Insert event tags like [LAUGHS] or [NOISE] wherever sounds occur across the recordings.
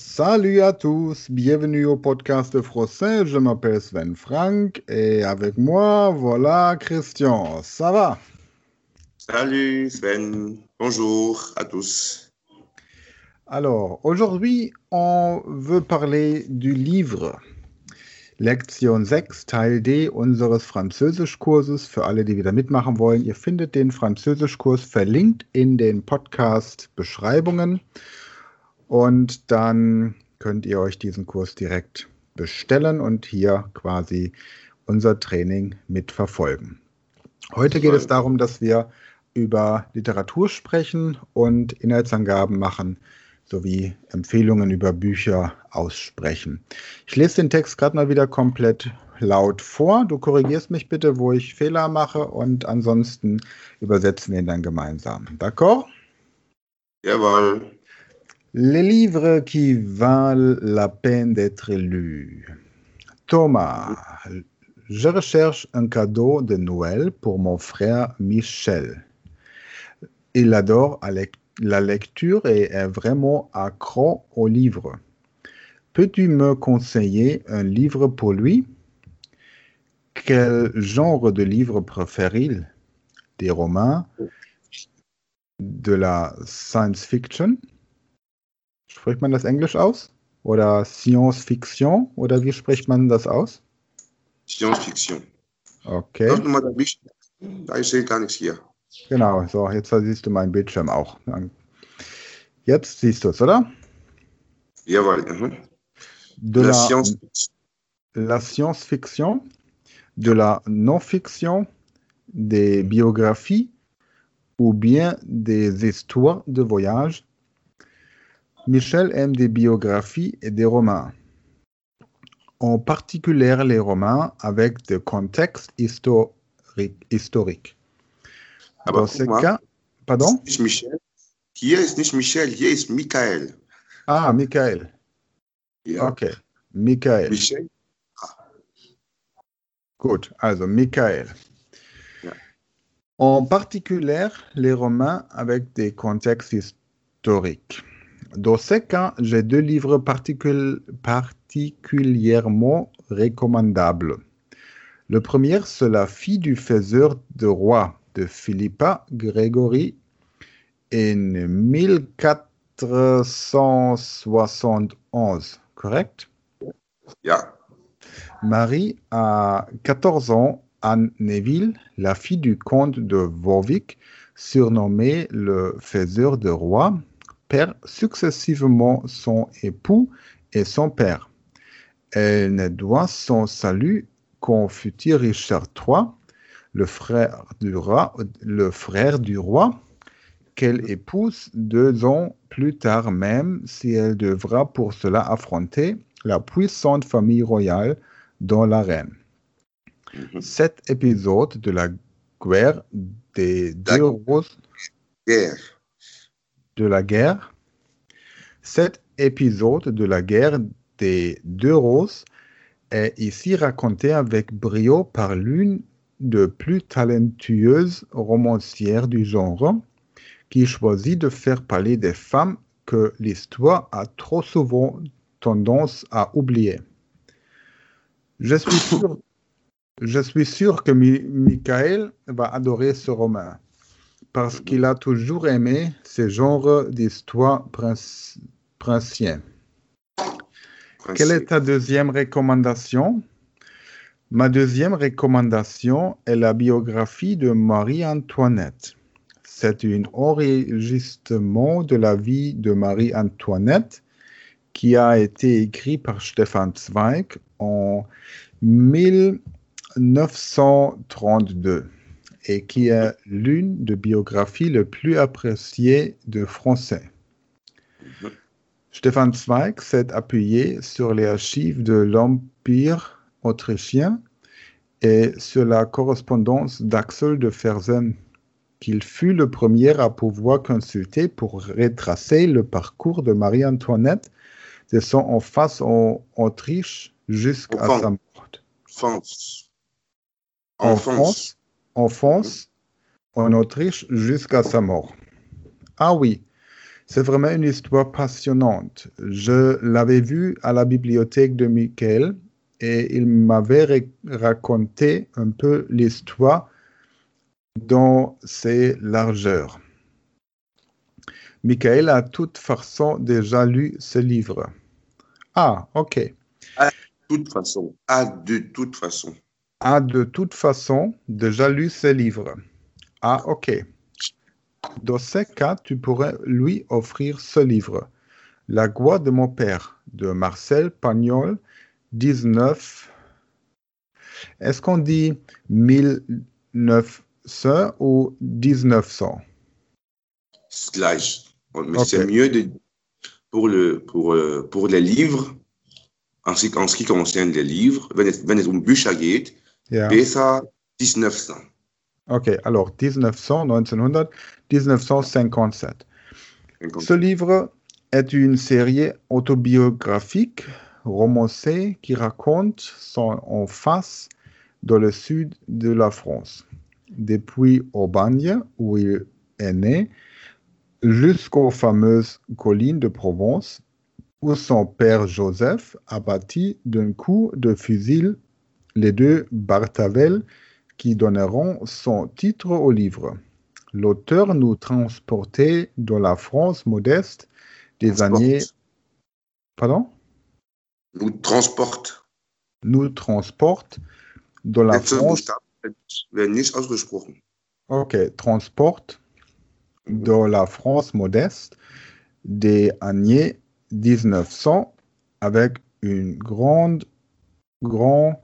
Salut à tous, bienvenue au podcast de français. Je m'appelle Sven Frank et avec moi, voilà Christian. Ça va Salut Sven, bonjour à tous. Alors, aujourd'hui, on veut parler du livre Lektion 6, Teil D unseres Französischkurses. Für alle, die wieder mitmachen wollen, ihr findet den Französischkurs verlinkt in den Podcast-Beschreibungen. Und dann könnt ihr euch diesen Kurs direkt bestellen und hier quasi unser Training mitverfolgen. Heute geht es darum, dass wir über Literatur sprechen und Inhaltsangaben machen sowie Empfehlungen über Bücher aussprechen. Ich lese den Text gerade mal wieder komplett laut vor. Du korrigierst mich bitte, wo ich Fehler mache und ansonsten übersetzen wir ihn dann gemeinsam. D'accord? Jawohl. Les livres qui valent la peine d'être lus. Thomas, je recherche un cadeau de Noël pour mon frère Michel. Il adore la lecture et est vraiment accro aux livres. Peux-tu me conseiller un livre pour lui? Quel genre de livre préfère-il? Des romans, de la science-fiction? Spricht man das Englisch aus? Oder Science Fiction? Oder wie spricht man das aus? Science Fiction. Okay. Da ist gar nichts hier. Genau, so, jetzt siehst du meinen Bildschirm auch. Jetzt siehst du es, oder? Jawohl. Mhm. De la, la science-fiction, la science de la non-fiction, des biographies ou bien des histoires de voyage Michel aime des biographies et des romans, en particulier les romans avec des contextes historiques. historiques. Aber Dans ce cas, pardon? Michel. Hier ist nicht Michel, hier ist Michael. Ah, Michael. Ja. Okay, Michael. Michel? Gut, also Michael. Ja. En particulier les romans avec des contextes historiques. Dans ce cas, j'ai deux livres particul particulièrement recommandables. Le premier, c'est La fille du faiseur de roi de Philippa Gregory en 1471, correct? Ja. Marie a 14 ans, Anne Neville, la fille du comte de Warwick, surnommé le faiseur de roi, perd successivement son époux et son père. Elle ne doit son salut qu'au futur Richard III, le frère du roi, le frère du roi qu'elle épouse deux ans plus tard même si elle devra pour cela affronter la puissante famille royale dont la reine. Mhm. Cet épisode de la guerre des deux roses Guerre. De la guerre. Cet épisode de la guerre des deux roses est ici raconté avec brio par l'une des plus talentueuses romancières du genre, qui choisit de faire parler des femmes que l'histoire a trop souvent tendance à oublier. Je suis sûr, je suis sûr que Mi- Michael va adorer ce roman parce qu'il a toujours aimé ce genre d'histoire princienne. Quelle est ta deuxième recommandation? Ma deuxième recommandation est la biographie de Marie-Antoinette. C'est un enregistrement de la vie de Marie-Antoinette qui a été écrit par Stefan Zweig en 1932 et qui est l'une des biographies les plus appréciées de français. Stefan Zweig s'est appuyé sur les archives de l'Empire autrichien et sur la correspondance d'Axel de Fersen, qu'il fut le premier à pouvoir consulter pour retracer le parcours de Marie-Antoinette de son enfance en Autriche jusqu'à sa mort. France. En. France, France, en Autriche jusqu'à sa mort. Ah oui, C'est vraiment une histoire passionnante. Je l'avais vu à la bibliothèque de Michael et il m'avait raconté un peu l'histoire dans ses largeurs. Michael a de toute façon déjà lu ce livre. Ah, ok. De toute façon. Ah, de toute façon. A de toute façon déjà lu ce livre. Ah, ok. Dans ce cas, tu pourrais lui offrir ce livre. La gloire de mon père, de Marcel Pagnol, 19. Est-ce qu'on dit 1900 ou 1900 C'est gleich. Und mais c'est mieux de, pour, le, pour, euh, pour les livres, en ce, en ce qui concerne les livres, wenn es, wenn es um Bücher geht, Ja. besser 1900. Ok, alors 1900, 1900, 1957. Ce livre est une série autobiographique, romancée, qui raconte son enfance dans le sud de la France, depuis Aubagne, où il est né, jusqu'aux fameuses collines de Provence, où son père Joseph a bâti d'un coup de fusil les deux Bartavel qui donneront son titre au livre. L'auteur nous transportait dans la France modeste des années. Pardon? Nous transporte. Nous transporte dans la France. Buchstaben werden nicht ausgesprochen. Ok, transporte dans la France modeste des années 1900 avec une grande, grande,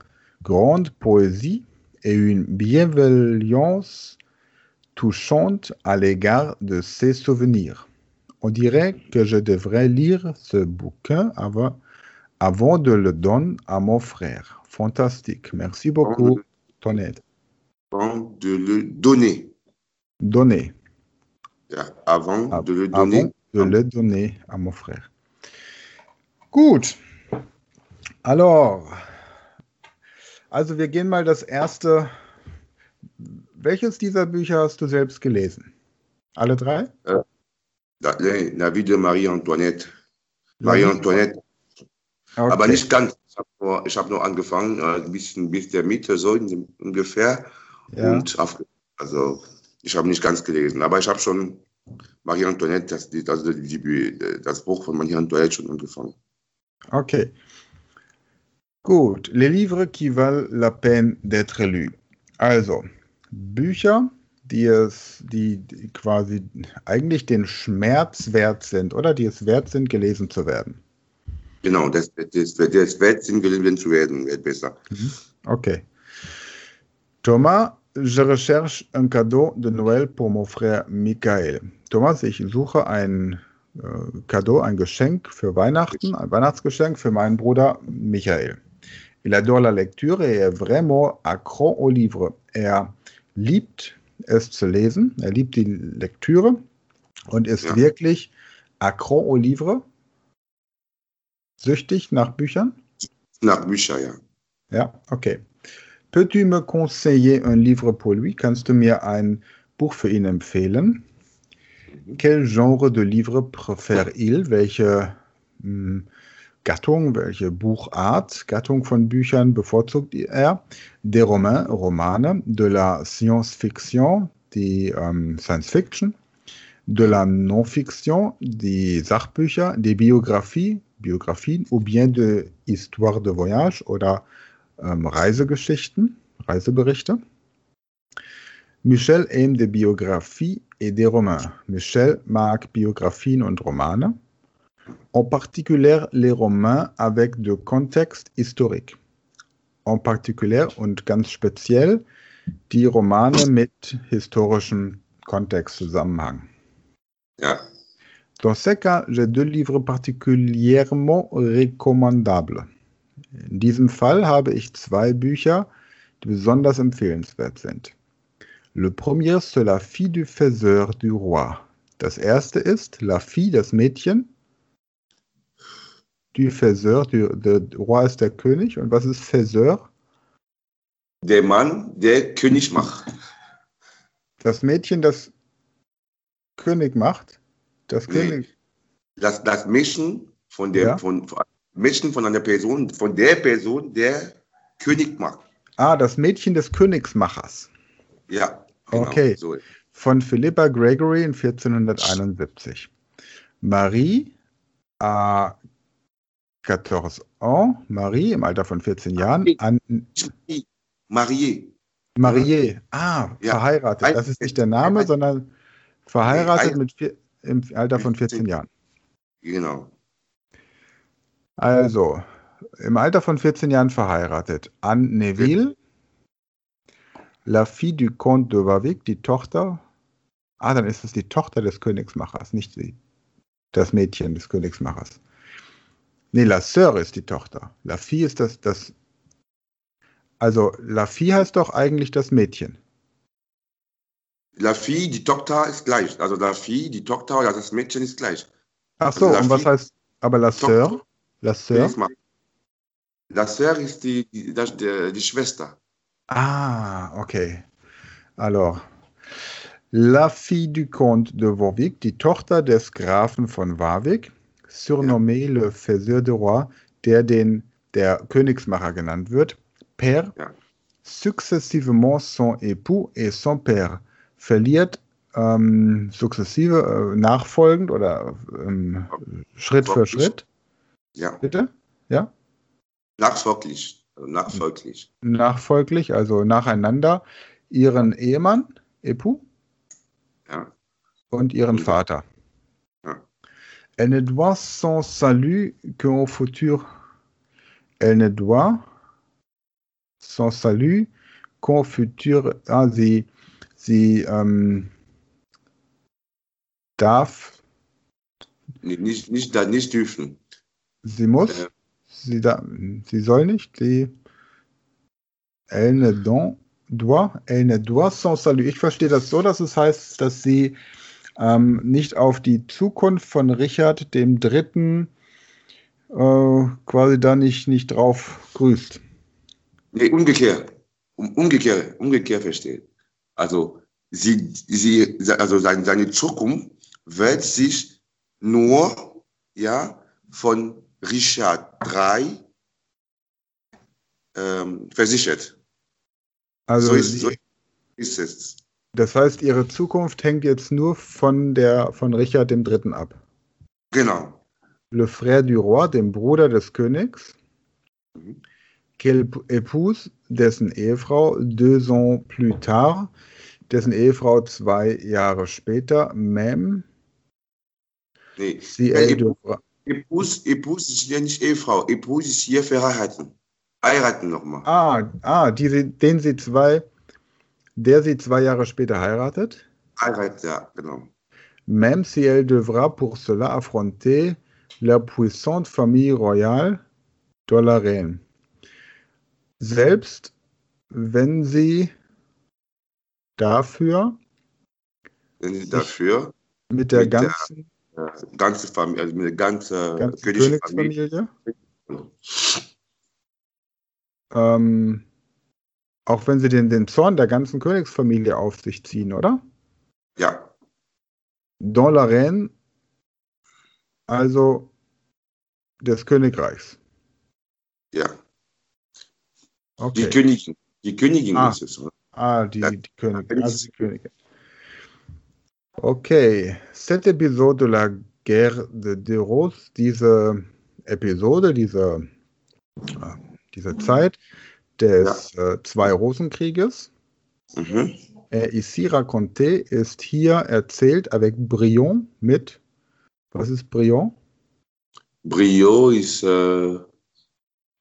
grande poésie et une bienveillance touchante à l'égard de ses souvenirs. On dirait que je devrais lire ce bouquin avant, avant de le donner à mon frère. Fantastique. Merci beaucoup, ton aide. Avant de le donner. Donner. Avant de le donner. Avant de le donner à mon frère. Gut. Alors, also wir gehen mal das erste. Welches dieser Bücher hast du selbst gelesen? Alle drei? La, la- la vie de Marie-Antoinette. Marie-Antoinette, Okay. aber nicht ganz. Ich habe nur, hab nur angefangen, äh, bisschen bis der Mitte, so ungefähr. Ja. Und auf, also, ich habe nicht ganz gelesen, aber ich habe schon Marie-Antoinette, das, die- also die, das Buch von Marie-Antoinette schon angefangen. Ok. Gut. Les livres qui valent la peine d'être lus. Also, Bücher, die es, die, die quasi eigentlich den Schmerz wert sind oder die es wert sind, gelesen zu werden. Genau, das, das, das wert sind, gelesen zu werden, wird besser. Ok. Thomas, je recherche un cadeau de Noël pour mon frère Michael. Thomas, ich suche ein äh, Cadeau, ein Geschenk für Weihnachten, ein Weihnachtsgeschenk für meinen Bruder Michael. Il adore la lecture et est vraiment accro au livre. Er liebt es zu lesen, er liebt die Lektüre und ist Ja. wirklich accro au livre, süchtig nach Büchern. Nach Bücher, ja. Ja, okay. Peux-tu me conseiller un livre pour lui? Kannst du mir ein Buch für ihn empfehlen? Quel genre de livre préfère-il? Welche hm, Gattung, welche Buchart, Gattung von Büchern bevorzugt er? Des Romans, Romane, de la Science-Fiction, die ähm, Science-Fiction, de la Non-Fiction, die Sachbücher, des Biographies, Biografien, ou bien de Histoire de Voyage oder ähm, Reisegeschichten, Reiseberichte. Michel aime des biographies et des romans. Michel mag Biografien und Romane, en particulier les romans avec de contexte historique. En particulier und ganz speziell die Romane mit historischem Kontextzusammenhang. Ja, Dans ce cas, j'ai deux livres particulièrement recommandables. In diesem Fall habe ich zwei Bücher, die besonders empfehlenswert sind. Le premier, c'est La fille du faiseur du roi. Das erste ist La fille, das Mädchen. Du faiseur, du, der Roi ist der König. Und was ist Faiseur? der Mann, der König macht. Das Mädchen, das König macht. Das Nee. König. das, das Mädchen von der, Ja. von, von, Mädchen von einer Person, von der Person, der König macht. Ah, das Mädchen des Königsmachers. Ja. genau, Okay. So. Von Philippa Gregory in 1471. Marie, à 14 ans, Marie im Alter von 14 Jahren, an Marié. Marié, ah, Ja. verheiratet. Das ist nicht der Name, sondern verheiratet mit vier, im Alter von 14 Jahren. Genau. Also, im Alter von 14 Jahren verheiratet. Anne Neville, la fille du Comte de Warwick, die Tochter. Ah, dann ist es die Tochter des Königsmachers, nicht sie. Das Mädchen des Königsmachers. Nee, la Sœur ist die Tochter. La fille ist das, das. Also, la fille heißt doch eigentlich das Mädchen. La fille, die Tochter ist gleich. Also la fille, die Tochter oder das Mädchen ist gleich. Ach so, La und was heißt, aber la Sœur? La Sœur? La sœur ist die, die, die, die Schwester. Ah, okay. Alors, la fille du comte de Warwick, die Tochter des Grafen von Warwick, surnommé le Faiseur de Roi, der den der Königsmacher genannt wird, perd Ja. successivement son époux et son père, verliert ähm, sukzessive, äh, nachfolgend oder ähm, Schritt für? Schritt, Ja. bitte? Ja? Nachfolglich. Also nachfolglich. nachfolglich, also nacheinander, ihren Ehemann, Epu, Ja. und ihren Ja. Vater. Elle ne doit son salut qu'au futur. Elle ne doit son salut qu'au futur. Ah, sie, sie ähm, darf, Nicht, nicht, nicht, da- nicht dürfen. sie muss, Ja. sie, da, sie soll nicht, sie, elle ne don, doit, elle ne doit son salut. Ich verstehe das so, dass es heißt, dass sie ähm, nicht auf die Zukunft von Richard dem Dritten äh, quasi da nicht, nicht drauf grüßt. Nee, umgekehrt. Um, umgekehrt, umgekehrt verstehen. Also, sie, sie, also seine, seine Zukunft wird sich nur, ja, von Richard III ähm, versichert. Also so, ist, so ist es. Das heißt, ihre Zukunft hängt jetzt nur von der von Richard dem Dritten ab. Genau. Le frère du roi, dem Bruder des Königs, Mhm. qu'elle épouse, dessen Ehefrau, deux ans plus tard, dessen Ehefrau zwei Jahre später, même Nee. si Ja, elle Epouse. devra, Epus, Epus ist ja nicht Ehefrau. Epus ist hier verheiraten. Heiraten nochmal. ah, ah, die, sie- den sie zwei, der sie zwei Jahre später heiratet, Heiraten, ja, genau. même si elle devra pour cela affronter la puissante famille royale de la Reine. Selbst wenn sie dafür Wenn sie dafür mit der Mit der ganzen, äh, ganze Familie, also mit der ganzen, ganzen königlichen Familie. Königsfamilie, ähm, auch wenn sie den, den Zorn der ganzen Königsfamilie auf sich ziehen, oder? Ja, Dans la Reine, also des Königreichs. ja. Okay. Die Königin. Die Königin Ah. ist es. oder? Ah, die, Ja, die Königin. Also die Königin. Okay. Cet épisode de la guerre de, de Rose, diese Episode, diese, äh, diese Zeit des äh, Zwei-Rosenkrieges, Mhm. est ici raconté, ist hier erzählt avec Brion mit, was ist Brion? Brio ist äh,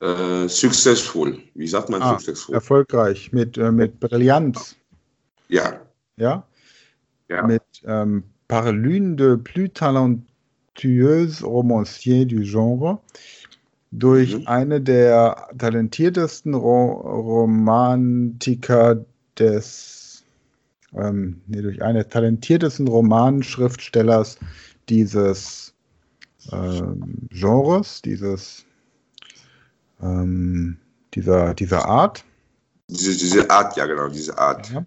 äh, successful. Wie sagt man Ah, successful? Erfolgreich, mit, äh, mit Brillanz, Ja, ja? ja. mit ähm, par l'une de plus talentueuses romanciers du genre, durch Mhm. eine der talentiertesten Ro Romantiker des, ähm, nee, durch eine der talentiertesten Romanschriftstellers dieses ähm, Genres, dieses ähm, dieser, dieser Art. Diese, diese Art, ja genau, diese Art. Ja.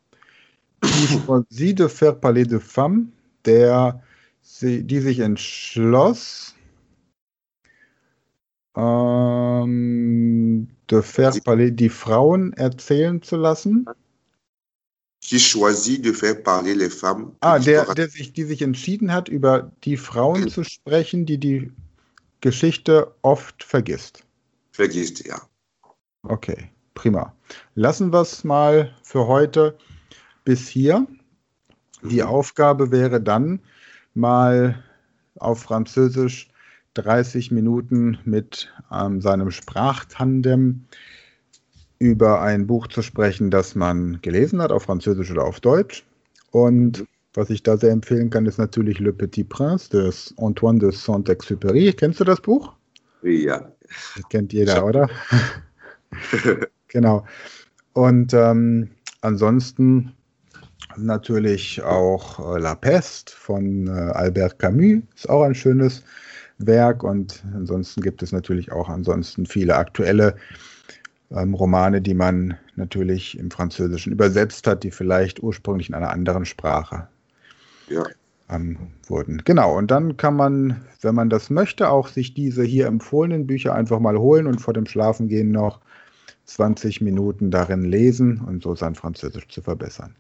qui choisit de faire parler de femmes, der sie, die sich entschloss, ähm, de faire parler die Frauen erzählen zu lassen. Qui choisit de faire parler les femmes. Ah, der, der sich, die sich entschieden hat, über die Frauen zu sprechen, die die Geschichte oft vergisst. Vergisst, ja. Okay, prima. Lassen wir es mal für heute bis hier. Die Mhm. Aufgabe wäre dann mal auf Französisch 30 Minuten mit ähm, seinem Sprachtandem über ein Buch zu sprechen, das man gelesen hat, auf Französisch oder auf Deutsch. Und was ich da sehr empfehlen kann, ist natürlich Le Petit Prince des Antoine de Saint-Exupéry. Kennst du das Buch? Ja. Das kennt jeder, oder? [LAUGHS] genau. Und ähm, ansonsten natürlich auch äh, La Peste von äh, Albert Camus ist auch ein schönes Werk und ansonsten gibt es natürlich auch ansonsten viele aktuelle ähm, Romane, die man natürlich im Französischen übersetzt hat, die vielleicht ursprünglich in einer anderen Sprache Ja. ähm, wurden. Genau, und dann kann man, wenn man das möchte, auch sich diese hier empfohlenen Bücher einfach mal holen und vor dem Schlafengehen noch 20 Minuten darin lesen und so sein Französisch zu verbessern.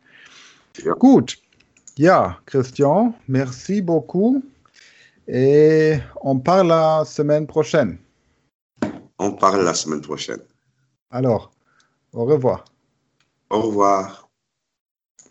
Ja. Gut, ja, Christian, merci beaucoup. Et on parle la semaine prochaine. On parle la semaine prochaine. Alors, au revoir. Au revoir.